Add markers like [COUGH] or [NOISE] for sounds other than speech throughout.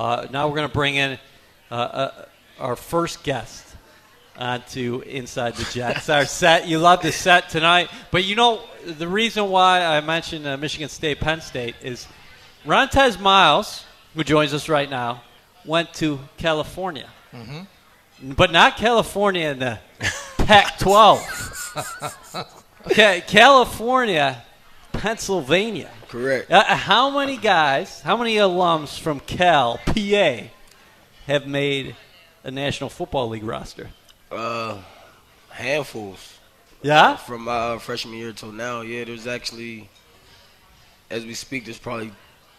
Uh, now we're going to bring in uh, uh, our first guest onto Inside the Jets. our set. You love the set tonight. But you know, the reason why I mentioned uh, Michigan State, Penn State is Rontez Miles, who joins us right now, went to California. Mm-hmm. But not California in the Pac 12. [LAUGHS] okay, California, Pennsylvania. Correct. Uh, how many guys, how many alums from Cal, PA, have made a National Football League roster? Uh, handfuls Yeah? from my uh, freshman year till now. Yeah, there's actually, as we speak, there's probably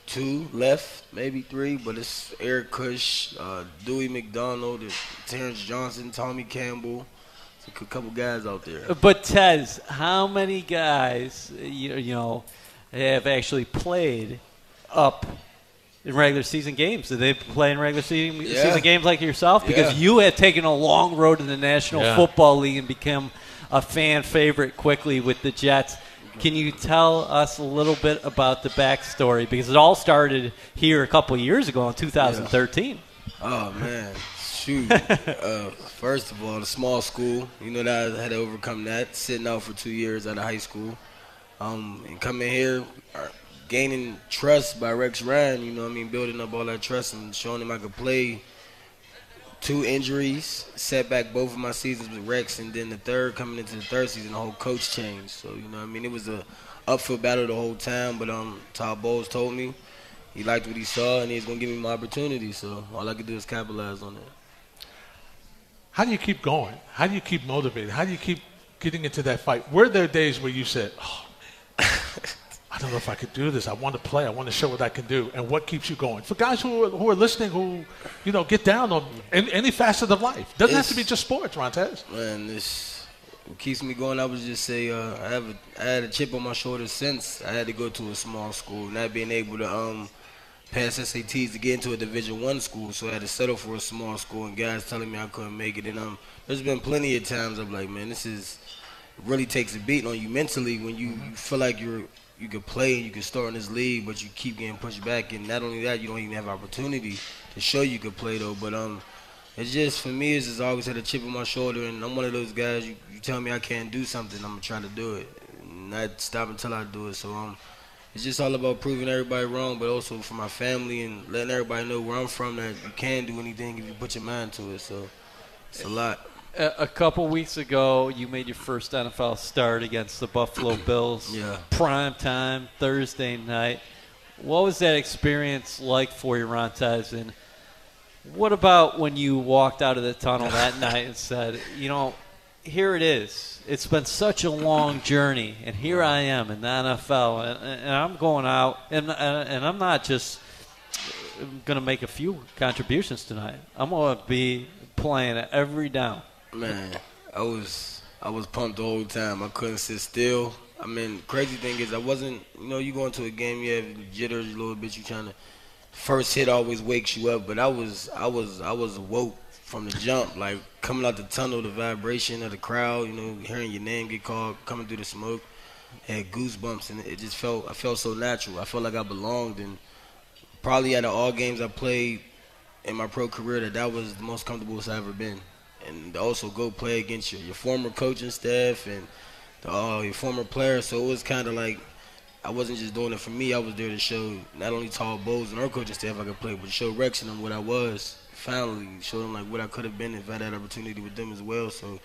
two left, maybe three. But it's Eric Kush, uh, Dewey McDonald, Terrence Johnson, Tommy Campbell. It's a couple guys out there. But Tez, how many guys you, you know have actually played up in regular season games? Did they play in regular season, Yeah. season games like yourself? Because Yeah. you had taken a long road to the National Yeah. Football League and become a fan favorite quickly with the Jets. Can you tell us a little bit about the backstory? Because it all started here a couple of years ago in 2013. Oh man, shoot. [LAUGHS] uh, first of all, the small school. You know that I had to overcome that. Sitting out for two years out of high school, um, and coming here, uh, gaining trust by Rex Ryan. You know, what I mean, building up all that trust and showing him I could play. Two injuries set back both of my seasons with Rex, and then the third coming into the third season, the whole coach changed. So you know, I mean, it was a upfield battle the whole time. But um, Todd Bowles told me he liked what he saw, and he's gonna give me my opportunity. So all I could do is capitalize on it. How do you keep going? How do you keep motivated? How do you keep getting into that fight? Were there days where you said, "Oh, I don't know if I could do this. I want to play. I want to show what I can do." And what keeps you going? For guys who are, who are listening, who you know get down on any, any facet of life, doesn't have to be just sports, Rontez. Man, this what keeps me going. I would just say uh, I have a, I had a chip on my shoulder since I had to go to a small school, not being able to um pass SATs to get into a Division One school, so I had to settle for a small school. And guys telling me I couldn't make it, and um, there's been plenty of times I'm like, man, this is really takes a beating on you mentally when you, you feel like you're you could play and you can start in this league, but you keep getting pushed back. And not only that, you don't even have opportunity to show you could play though. But um, it's just for me, it's just always had a chip on my shoulder, and I'm one of those guys. You, you tell me I can't do something, I'm gonna try to do it, not stop until I do it. So um, it's just all about proving everybody wrong, but also for my family and letting everybody know where I'm from that you can do anything if you put your mind to it. So it's a lot. A, a couple weeks ago, you made your first NFL start against the Buffalo Bills. Yeah. Prime time, Thursday night. What was that experience like for you, Rontez? And what about when you walked out of the tunnel [LAUGHS] that night and said, you know, here it is. It's been such a long journey, and here I am in the NFL, and, and I'm going out, and, and, and I'm not just going to make a few contributions tonight. I'm going to be playing every down. Man, I was I was pumped the whole time. I couldn't sit still. I mean, crazy thing is I wasn't. You know, you go into a game, you have jitters a little bit. You trying to first hit always wakes you up, but I was I was I was woke from the jump. Like coming out the tunnel, the vibration of the crowd. You know, hearing your name get called, coming through the smoke, had goosebumps, and it just felt I felt so natural. I felt like I belonged, and probably out of all games I played in my pro career, that that was the most comfortable I've ever been and also go play against your, your former coaching staff and the, uh, your former players. So it was kind of like I wasn't just doing it for me. I was there to show not only Todd Bowles and our coaching staff I could play, but show Rex and them what I was. Finally, show them like what I could have been if I had that opportunity with them as well. So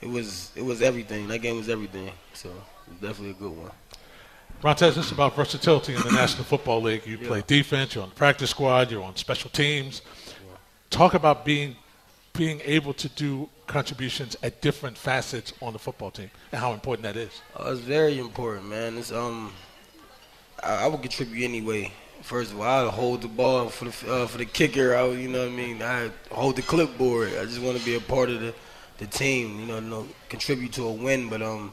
it was it was everything. That game was everything. So it was definitely a good one. Rontez, this is about versatility in the National Football League. You play defense, you're on the practice squad, you're on special teams. Talk about being being able to do contributions at different facets on the football team and how important that is. Oh, it's very important, man. It's um, I, I would contribute anyway. First of all, I hold the ball for the uh, for the kicker. I, you know what I mean. I hold the clipboard. I just want to be a part of the, the team. You know, know, contribute to a win. But um,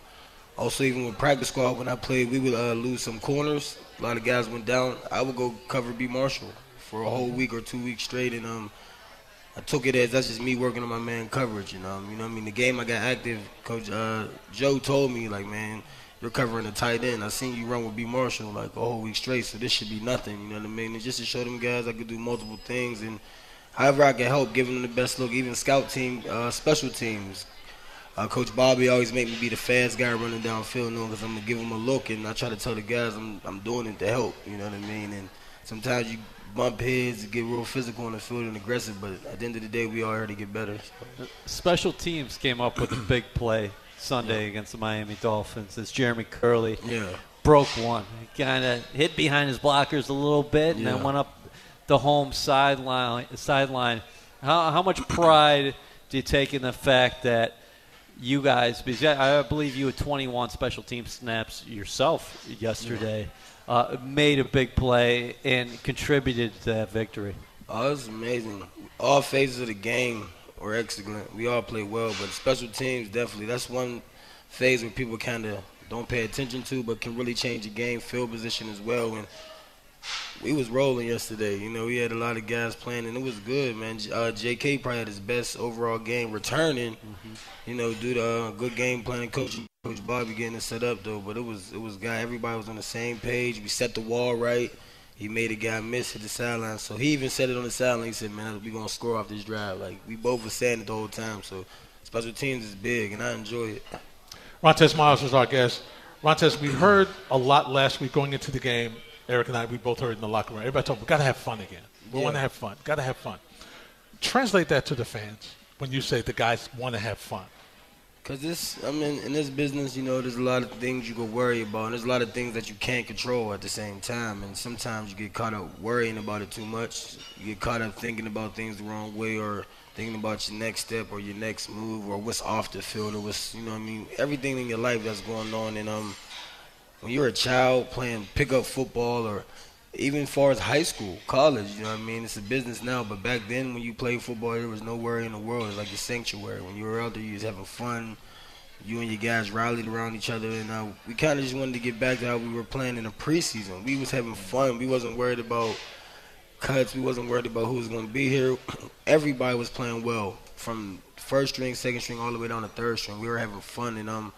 also even with practice squad when I played, we would uh, lose some corners. A lot of guys went down. I would go cover B Marshall for a whole week or two weeks straight, and um, I took it as that's just me working on my man coverage. You know, you know what I mean. The game I got active, Coach uh, Joe told me like, man, you're covering a tight end. I seen you run with B Marshall like a whole week straight, so this should be nothing. You know what I mean? And just to show them guys I could do multiple things and however I can help, giving them the best look. Even scout team, uh, special teams. Uh, Coach Bobby always make me be the fast guy running downfield, you because I'm gonna give them a look, and I try to tell the guys I'm I'm doing it to help. You know what I mean? And sometimes you bump heads, get real physical on the field and aggressive, but at the end of the day, we all here to get better. So. Special teams came up with a big play Sunday yeah. against the Miami Dolphins as Jeremy Kerley. yeah. broke one. Kind of hit behind his blockers a little bit and yeah. then went up the home sideline. Sideline. How, how much pride do you take in the fact that you guys, because I believe you had 21 special team snaps yourself yesterday. Uh, made a big play and contributed to that victory? Oh, it was amazing. All phases of the game were excellent. We all played well, but special teams definitely. That's one phase where people kind of don't pay attention to, but can really change the game, field position as well. And we was rolling yesterday. You know, we had a lot of guys playing, and it was good, man. Uh, J.K. probably had his best overall game returning. Mm-hmm. You know, due to uh, good game planning, coach Coach Bobby getting it set up though. But it was it was guy. Everybody was on the same page. We set the wall right. He made a guy miss at the sideline. So he even said it on the sideline. He said, "Man, we gonna score off this drive." Like we both were saying it the whole time. So special teams is big, and I enjoy it. Rontez Miles is our guest. Rontez, we heard a lot last week going into the game Eric and I, we both heard in the locker room. Everybody told me we got to have fun again. We yeah. want to have fun. Got to have fun. Translate that to the fans when you say the guys want to have fun. Cause this, I mean, in this business, you know, there's a lot of things you can worry about, and there's a lot of things that you can't control at the same time. And sometimes you get caught up worrying about it too much. You get caught up thinking about things the wrong way, or thinking about your next step, or your next move, or what's off the field, or what's, you know, I mean, everything in your life that's going on. And um, when you're a child playing pickup football or even far as high school, college, you know what I mean? It's a business now, but back then when you played football, there was no worry in the world. It was like a sanctuary. When you were out there, you was having fun. You and your guys rallied around each other, and uh, we kind of just wanted to get back to how we were playing in the preseason. We was having fun. We wasn't worried about cuts. We wasn't worried about who was going to be here. [CLEARS THROAT] Everybody was playing well, from first string, second string, all the way down to third string. We were having fun, and um,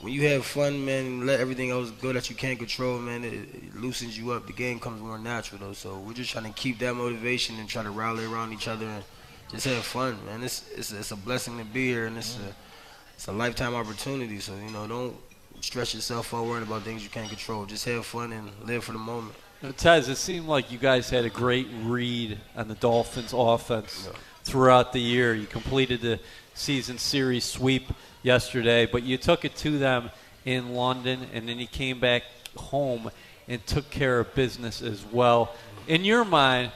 when you have fun, man, let everything else go that you can't control, man, it, it, loosens you up. The game comes more natural, though. So we're just trying to keep that motivation and try to rally around each other and just have fun, man. It's it's, it's a blessing to be here, and it's a it's a lifetime opportunity. So you know, don't stress yourself out worrying about things you can't control. Just have fun and live for the moment. Tez, it seemed like you guys had a great read on the Dolphins' offense yeah. throughout the year. You completed the season series sweep yesterday, but you took it to them in London, and then you came back home and took care of business as well. In your mind,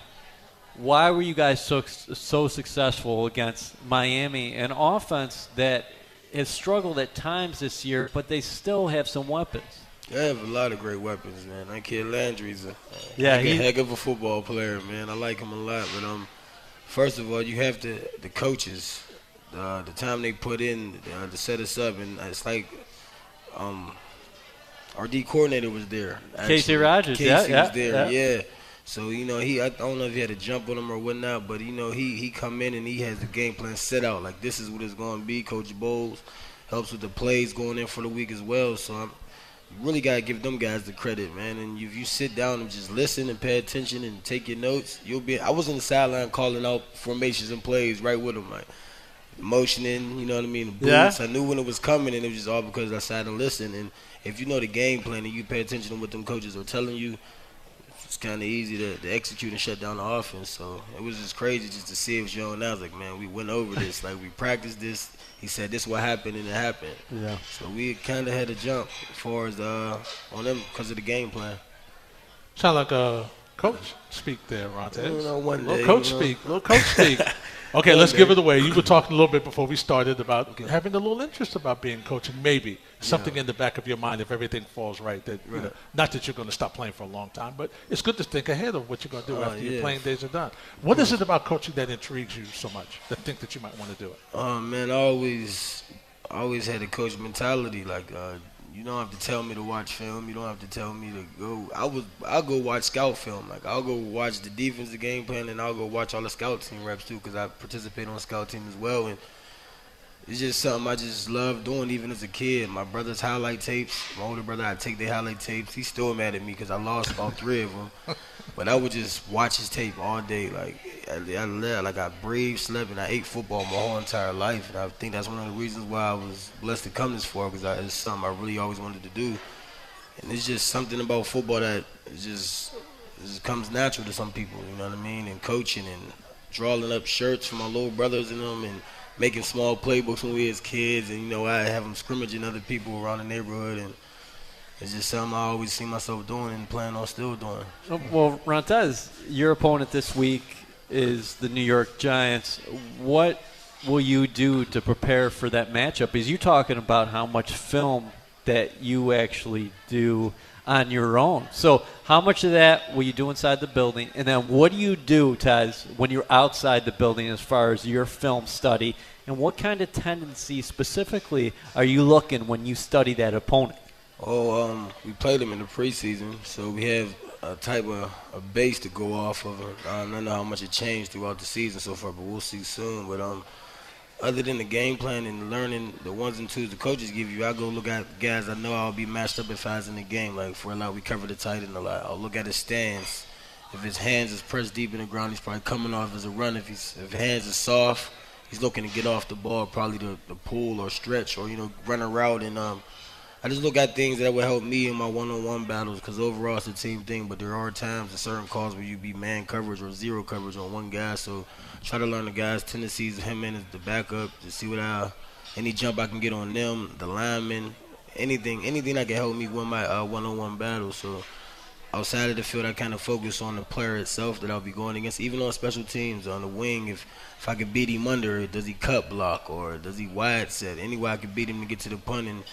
why were you guys so so successful against Miami, an offense that has struggled at times this year, but they still have some weapons? They have a lot of great weapons, man. That kid Landry's a, yeah, a heck of a football player, man. I like him a lot. But um, first of all, you have to the coaches uh, the time they put in uh, to set us up, and it's like um, our D coordinator was there. Actually. Kacy Rodgers, Kacy yeah, yeah, there, yeah. yeah. So you know, he I don't know if he had to jump on him or whatnot, but you know, he he come in and he has the game plan set out. Like this is what it's going to be. Coach Bowles helps with the plays going in for the week as well. So I'm really got to give them guys the credit, man. And if you sit down and just listen and pay attention and take your notes, you'll be. I was in the sideline calling out formations and plays right with them, like motioning, you know what I mean? The boots. Yeah. I knew when it was coming, and it was just all because I sat and listened. And if you know the game plan and you pay attention to what them coaches are telling you, it's kind of easy to, to, execute and shut down the offense. So it was just crazy just to see it was Joe and I was like, man, we went over this. like we practiced this. He said this what happened and it happened. Yeah. So we kind of had to jump as far as uh, on them because of the game plan. Sound like a coach speak there, Rontez. You know, one day, little coach you know. speak. Little coach speak. [LAUGHS] Okay, let's give it away. You were talking a little bit before we started about okay. having a little interest about being coaching. Maybe something yeah. in the back of your mind if everything falls right. That right. You know, not that you're going to stop playing for a long time, but it's good to think ahead of what you're going to do uh, after yeah. your playing days are done. What is it about coaching that intrigues you so much? That think that you might want to do it? Oh man, I always, always had a coach mentality. Like uh, you don't have to tell me to watch film. You don't have to tell me to go. I was I'll go watch scout film. Like I'll go watch the defensive game plan, and I'll go watch all the scout team reps too, because I participate on scout team as well. And it's just something I just love doing even as a kid. My brother's highlight tapes, my older brother, I take their highlight tapes. He's still mad at me because I lost all three of them. [LAUGHS] But I would just watch his tape all day. Like I, I like I breathed, slept, and I ate football my whole entire life. And I think that's one of the reasons why I was blessed to come this far because it's something I really always wanted to do. And it's just something about football that just, just comes natural to some people. You know what I mean? And coaching and drawing up shirts for my little brothers and them and making small playbooks when we was kids, and you know I have them scrimmaging other people around the neighborhood, and it's just something I always see myself doing and plan on still doing. Oh, well, Rontez, your opponent this week is the New York Giants. What will you do to prepare for that matchup? Is you talking about how much film that you actually do on your own. So, how much of that will you do inside the building? And then, what do you do, Taz, when you're outside the building as far as your film study? And what kind of tendency specifically are you looking when you study that opponent? Oh, um, we played them in the preseason, so we have a type of a base to go off of. I don't know how much it changed throughout the season so far, but we'll see soon. But um, other than the game plan and learning the ones and twos the coaches give you, I go look at guys I know I'll be matched up if I was in the game. Like for a lot, we cover the tight end a lot. I'll look at his stance. If his hands is pressed deep in the ground, he's probably coming off as a run. If he's if hands is soft, he's looking to get off the ball, probably to, to pull or stretch or you know run a route. And um, I just look at things that would help me in my one-on-one battles because overall it's a team thing. But there are times and certain calls where you be man coverage or zero coverage on one guy. So try to learn the guys' tendencies, him as the backup, to see what I, any jump I can get on them, the linemen, anything, anything that can help me win my uh, one-on-one battle. So outside of the field, I kind of focus on the player itself that I'll be going against, even on special teams, on the wing. If if I could beat him under, does he cut block or does he wide set? Any way I could beat him to get to the punt and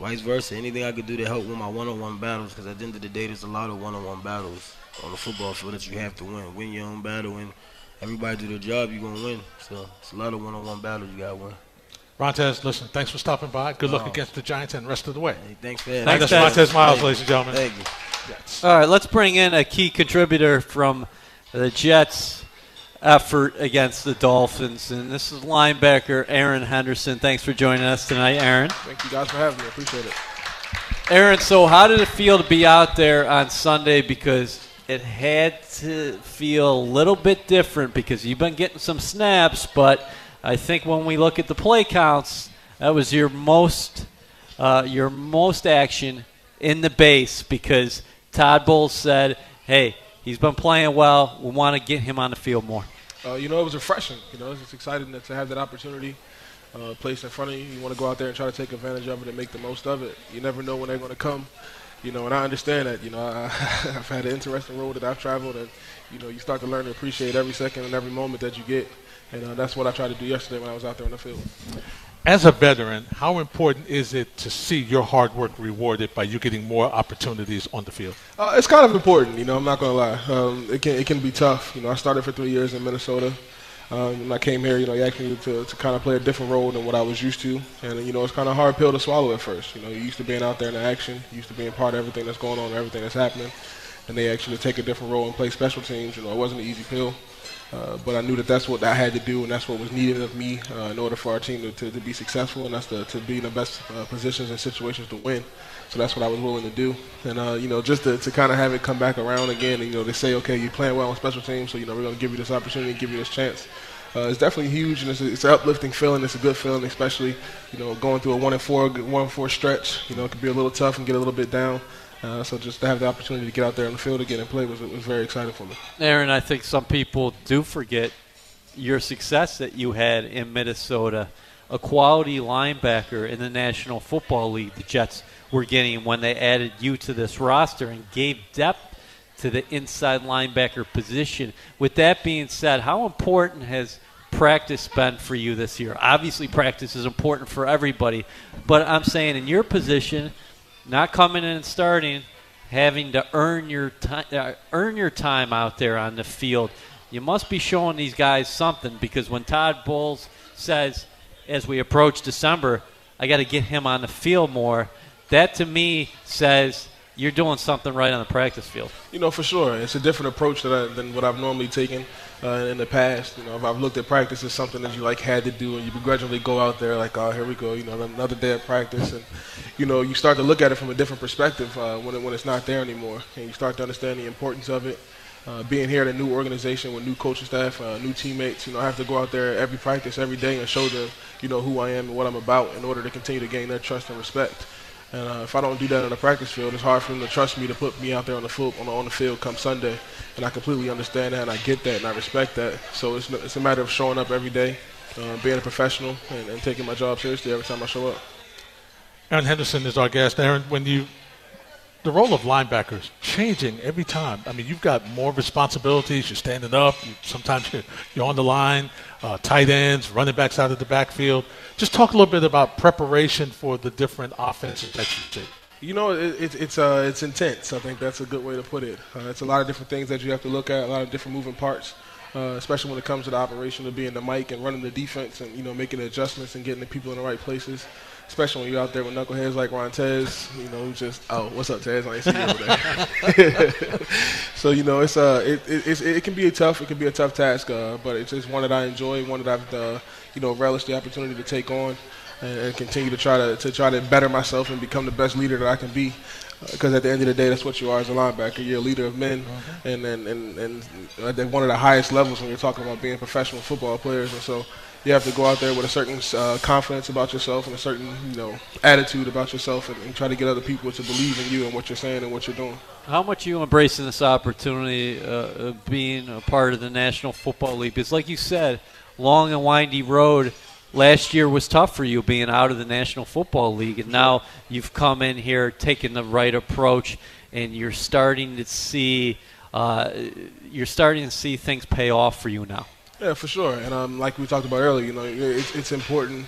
vice versa. Anything I could do to help win my one-on-one battles, because at the end of the day, there's a lot of one-on-one battles on the football field that you have to win. Win your own battle and – everybody do their job, you're gonna win. So it's a lot of one-on-one battles you gotta win. Rontez, listen, thanks for stopping by. Good luck oh. against the Giants and the rest of the way. Hey, thanks for that. Thanks, That's Rontez Miles, Thank ladies and gentlemen. Thank you. Yes. All right, let's bring in a key contributor from the Jets' effort against the Dolphins, and this is linebacker Erin Henderson. Thanks for joining us tonight, Erin. Thank you guys for having me. Appreciate it. Erin, so how did it feel to be out there on Sunday? Because it had to feel a little bit different because you've been getting some snaps, but I think when we look at the play counts, that was your most uh, your most action in the base because Todd Bowles said, "Hey, he's been playing well. We want to get him on the field more." Uh, you know, it was refreshing. You know, it's exciting to have that opportunity uh, placed in front of you. You want to go out there and try to take advantage of it and make the most of it. You never know when they're going to come you know, and I understand that. You know, I, [LAUGHS] have had an interesting road that I've traveled, and you know, you start to learn to appreciate every second and every moment that you get, and uh, that's what I tried to do yesterday when I was out there on the field. As a veteran, how important is it to see your hard work rewarded by you getting more opportunities on the field? Uh, it's kind of important. You know, I'm not going to lie. Um, it can it can be tough. You know, I started for three years in Minnesota. Um, when I came here, you know, he asked me to, to kind of play a different role than what I was used to. And, you know, it's kind of a hard pill to swallow at first. You know, you're used to being out there in the action, used to being part of everything that's going on, everything that's happening. And they actually take a different role and play special teams. You know, it wasn't an easy pill. Uh, but I knew that that's what I had to do, and that's what was needed of me uh, in order for our team to, to, to, be successful, and that's to, to be in the best uh, positions and situations to win. So that's what I was willing to do. And, uh, you know, just to, to kind of have it come back around again, and, you know, they say, okay, you're playing well on special teams, so, you know, we're going to give you this opportunity, give you this chance uh, it's definitely huge, and it's, a, it's an uplifting feeling. It's a good feeling, especially you know going through a one and four one and four stretch. You know, it could be a little tough and get a little bit down. Uh, so just to have the opportunity to get out there on the field again and play was was very exciting for me. Erin, I think some people do forget your success that you had in Minnesota, a quality linebacker in the National Football League. The Jets were getting when they added you to this roster and gave depth to the inside linebacker position. With that being said, how important has practice been for you this year? Obviously, practice is important for everybody, but I'm saying in your position, not coming in and starting, having to earn your time, uh, earn your time out there on the field. You must be showing these guys something because when Todd Bowles says, as we approach December, I got to get him on the field more. That to me says you're doing something right on the practice field. You know, for sure. It's a different approach I, than what I've normally taken. uh, in the past. You know, if I've looked at practice as something that you like had to do, and you begrudgingly go out there like, oh, here we go, you know, another day of practice, and you know, you start to look at it from a different perspective uh, when it, when it's not there anymore, and you start to understand the importance of it. Uh, being here at a new organization with new coaching staff, uh, new teammates, you know, I have to go out there every practice, every day, and show them, you know, who I am and what I'm about in order to continue to gain their trust and respect. And uh, if I don't do that on the practice field, it's hard for them to trust me to put me out there on the field on the, on the field come Sunday. And I completely understand that, and I get that, and I respect that. So it's it's a matter of showing up every day, uh, being a professional, and, and taking my job seriously every time I show up. Erin Henderson is our guest. Erin, when you the role of linebackers changing every time. I mean, you've got more responsibilities. You're standing up. You, sometimes you're, you're, on the line. Uh, tight ends, running backs out of the backfield. Just talk a little bit about preparation for the different offenses that you see. You know, it, it, it's uh, it's intense. I think that's a good way to put it. Uh, it's a lot of different things that you have to look at, a lot of different moving parts. Uh, especially when it comes to the operation of being the mic and running the defense and you know making adjustments and getting the people in the right places especially when you're out there with knuckleheads like Rontez, you know, just oh, what's up, Tez? I ain't you over there. [LAUGHS] so you know, it's uh, it, it, it can be a tough, it can be a tough task, uh, but it's just one that I enjoy, one that I've uh, you know relished the opportunity to take on and, and, continue to try to to try to better myself and become the best leader that I can be. Because uh, at the end of the day, that's what you are as a linebacker. You're a leader of men, mm-hmm. and, and and and at one of the highest levels when you're talking about being professional football players. And so, you have to go out there with a certain uh, confidence about yourself and a certain you know attitude about yourself and, and, try to get other people to believe in you and what you're saying and what you're doing. How much are you embracing this opportunity uh, of being a part of the National Football League? Because, like you said, long and windy road. Last year was tough for you being out of the National Football League, and now you've come in here taking the right approach, and you're starting to see uh, you're starting to see things pay off for you now. Yeah, for sure. And um, like we talked about earlier, you know, it's, it's important.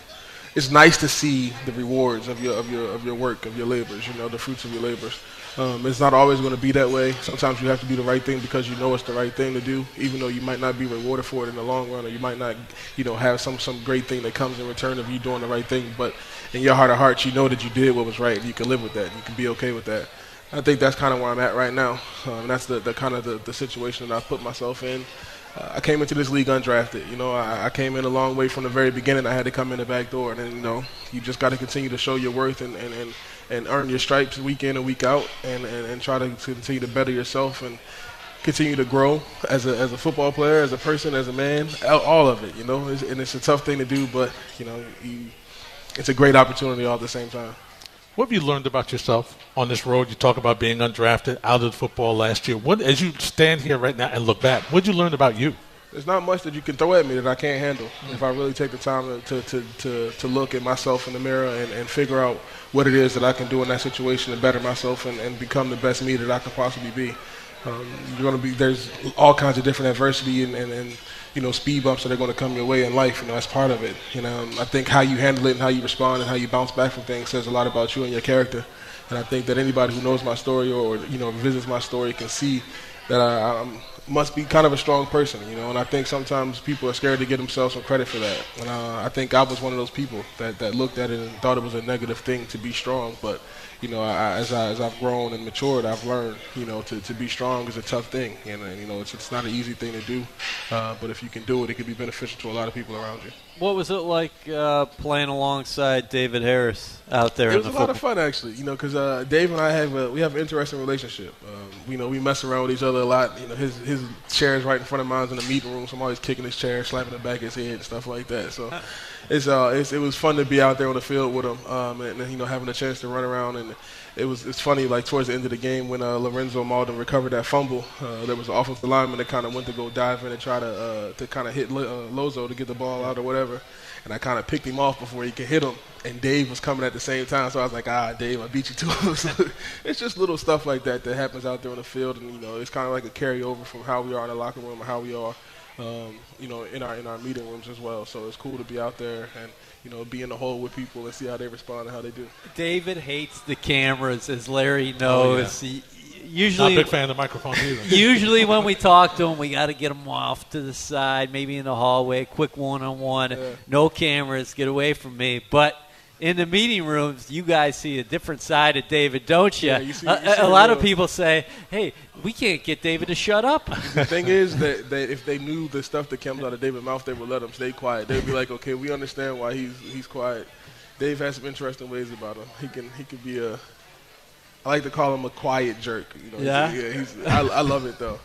It's nice to see the rewards of your of your of your work, of your labors. You know, the fruits of your labors. Um, it's not always going to be that way. Sometimes you have to do the right thing because you know it's the right thing to do, even though you might not be rewarded for it in the long run, or you might not, you know, have some some great thing that comes in return of you doing the right thing. But in your heart of hearts, you know that you did what was right, and you can live with that. You can be okay with that. I think that's kind of where I'm at right now. Um, that's the, the kind of the, the situation that I put myself in. I came into this league undrafted. You know, I, I, came in a long way from the very beginning. I had to come in the back door, and you know, you just got to continue to show your worth and, and, and, and earn your stripes week in and week out, and, and, and try to continue to better yourself and continue to grow as a as a football player, as a person, as a man, all of it. You know, it's, and it's a tough thing to do, but you know, you, it's a great opportunity all at the same time. What have you learned about yourself on this road? You talk about being undrafted, out of football last year. What, as you stand here right now and look back, what did you learn about you? There's not much that you can throw at me that I can't handle. Mm-hmm. If I really take the time to, to, to, to, look at myself in the mirror and, and figure out what it is that I can do in that situation to better myself and, and become the best me that I could possibly be. Um, you're going to be there's all kinds of different adversity and, and, and you know, speed bumps that are going to come your way in life. You know, that's part of it. You know, I think how you handle it and how you respond and how you bounce back from things says a lot about you and your character. And I think that anybody who knows my story or you know visits my story can see that I, I'm must be kind of a strong person, you know. And I think sometimes people are scared to give themselves some credit for that. And uh, I think I was one of those people that, that looked at it and thought it was a negative thing to be strong. But you know, I, as I as I've grown and matured, I've learned, you know, to, to be strong is a tough thing, and, and you know, it's it's not an easy thing to do. Uh, but if you can do it, it can be beneficial to a lot of people around you. What was it like uh, playing alongside David Harris out there? It was the a football? lot of fun actually. You know, because uh, Dave and I have a, we have an interesting relationship. Um, you know, we mess around with each other a lot. You know, his his chair is right in front of mine in the meeting room, so I'm always kicking his chair, slapping the back of his head, and stuff like that. So. [LAUGHS] It's, uh, it's, it was fun to be out there on the field with him, um, and you know having a chance to run around and it was it's funny like towards the end of the game when uh, Lorenzo Mauldin recovered that fumble, uh, there was an offensive lineman that kind of went to go dive in and try to uh, to kind of hit uh, Lozo to get the ball out or whatever, and I kind of picked him off before he could hit him, and Dave was coming at the same time, so I was like, ah, Dave, I beat you to him. [LAUGHS] so it's just little stuff like that that happens out there on the field, and you know it's kind of like a carryover from how we are in the locker room or how we are, um, you know, in our in our meeting rooms as well. So it's cool to be out there and you know, be in the hole with people and see how they respond and how they do. David hates the cameras, as Larry knows. Oh, yeah. usually, not a big fan of microphones either. [LAUGHS] usually, when we talk to him, we got to get him off to the side, maybe in the hallway, quick one-on-one. No cameras, get away from me. But in the meeting rooms, you guys see a different side of David, don't you? Yeah, you see- a, you see a the lot of people say, "Hey, we can't get David to shut up." The thing is that, that if they knew the stuff that comes out of David's mouth, they would let him stay quiet. They'd be like, okay, we understand why he's he's quiet. Dave has some interesting ways about him. He can he could be a I like to call him a quiet jerk. You know, Yeah? He's, he's, I, I love it though.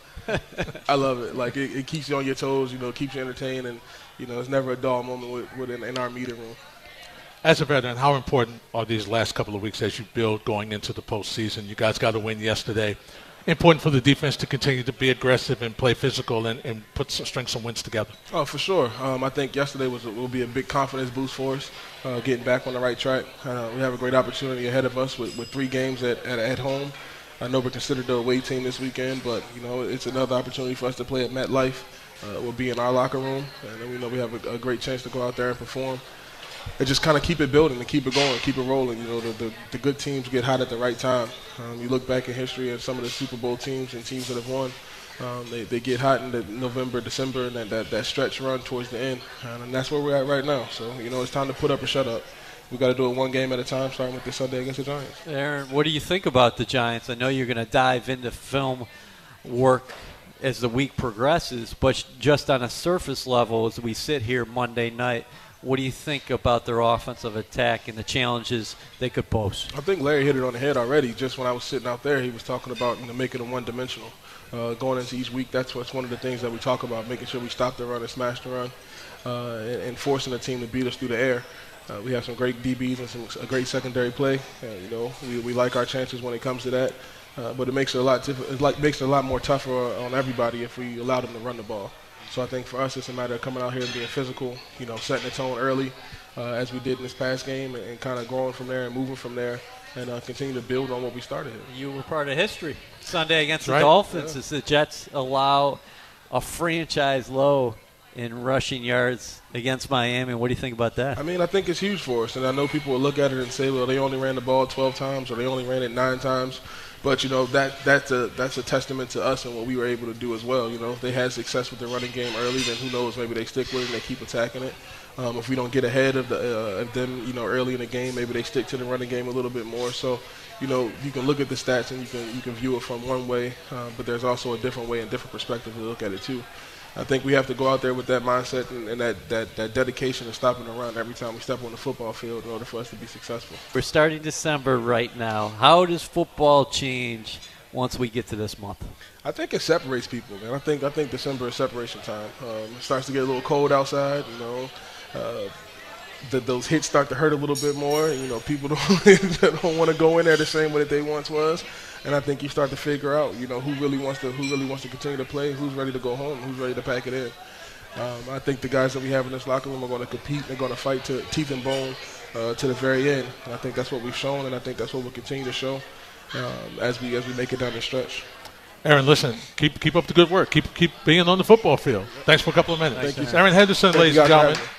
I love it. Like it, it keeps you on your toes. You know, keeps you entertained, and you know, it's never a dull moment with, with in, in our meeting room. As a veteran, how important are these last couple of weeks as you build going into the postseason? You guys got a win yesterday. Important for the defense to continue to be aggressive and play physical and, and put some, string some wins together. Oh, for sure. Um, I think yesterday was will be a big confidence boost for us, uh, getting back on the right track. Uh, we have a great opportunity ahead of us with, with three games at, at, at home. I know we're considered the away team this weekend, but you know it's another opportunity for us to play at MetLife. Uh, we'll be in our locker room, and we know we have a, a great chance to go out there and perform. And just kind of keep it building and keep it going, keep it rolling. You know, the, the, the good teams get hot at the right time. Um, you look back in history at some of the Super Bowl teams and teams that have won. Um, they, they get hot in the November, December, and that, that, that stretch run towards the end. And that's where we're at right now. So, you know, it's time to put up or shut up. We got to do it one game at a time, starting with this Sunday against the Giants. Erin, what do you think about the Giants? I know you're going to dive into film work as the week progresses, but just on a surface level, as we sit here Monday night, what do you think about their offensive attack and the challenges they could pose? I think Larry hit it on the head already. Just when I was sitting out there, he was talking about you know making them one-dimensional. Uh, going into each week, that's what's one of the things that we talk about, making sure we stop the run and smash the run, uh, and, and forcing the team to beat us through the air. Uh, we have some great DBs and some a great secondary play. Uh, you know, we, we like our chances when it comes to that, uh, but it makes it a lot diff- it like makes it a lot more tougher on everybody if we allow them to run the ball. So I think for us, it's a matter of coming out here and being physical. You know, setting the tone early, uh, as we did in this past game, and, and kind of growing from there and moving from there, and uh, continue to build on what we started. Here. You were part of history Sunday against the Right. Dolphins as the Jets allow a franchise low in rushing yards against Miami. What do you think about that? I mean, I think it's huge for us, and I know people will look at it and say, "Well, they only ran the ball 12 times, or they only ran it nine times." But you know that that's a that's a testament to us and what we were able to do as well. You know, if they had success with the running game early, then who knows? Maybe they stick with it and they keep attacking it. Um, if we don't get ahead of the uh, of them, you know, early in the game, maybe they stick to the running game a little bit more. So, you know, you can look at the stats and you can you can view it from one way, uh, but there's also a different way and different perspective to look at it too. I think we have to go out there with that mindset and, and that, that, that dedication of stopping the run every time we step on the football field in order for us to be successful. We're starting December right now. How does football change once we get to this month? I think it separates people, man. I think I think December is separation time. Um, it starts to get a little cold outside, you know. Uh, the, those hits start to hurt a little bit more. You know, people [LAUGHS] don't don't want to go in there the same way that they once was. And I think you start to figure out, you know, who really wants to who really wants to continue to play, who's ready to go home, who's ready to pack it in. Um, I think the guys that we have in this locker room are going to compete. They're going to fight to teeth and bone uh, to the very end. And I think that's what we've shown, and I think that's what we'll continue to show um, as we as we make it down the stretch. Erin, listen, keep keep up the good work. Keep keep being on the football field. Thanks for a couple of minutes. Thank you. Erin Henderson, Thank you ladies and gentlemen. having me.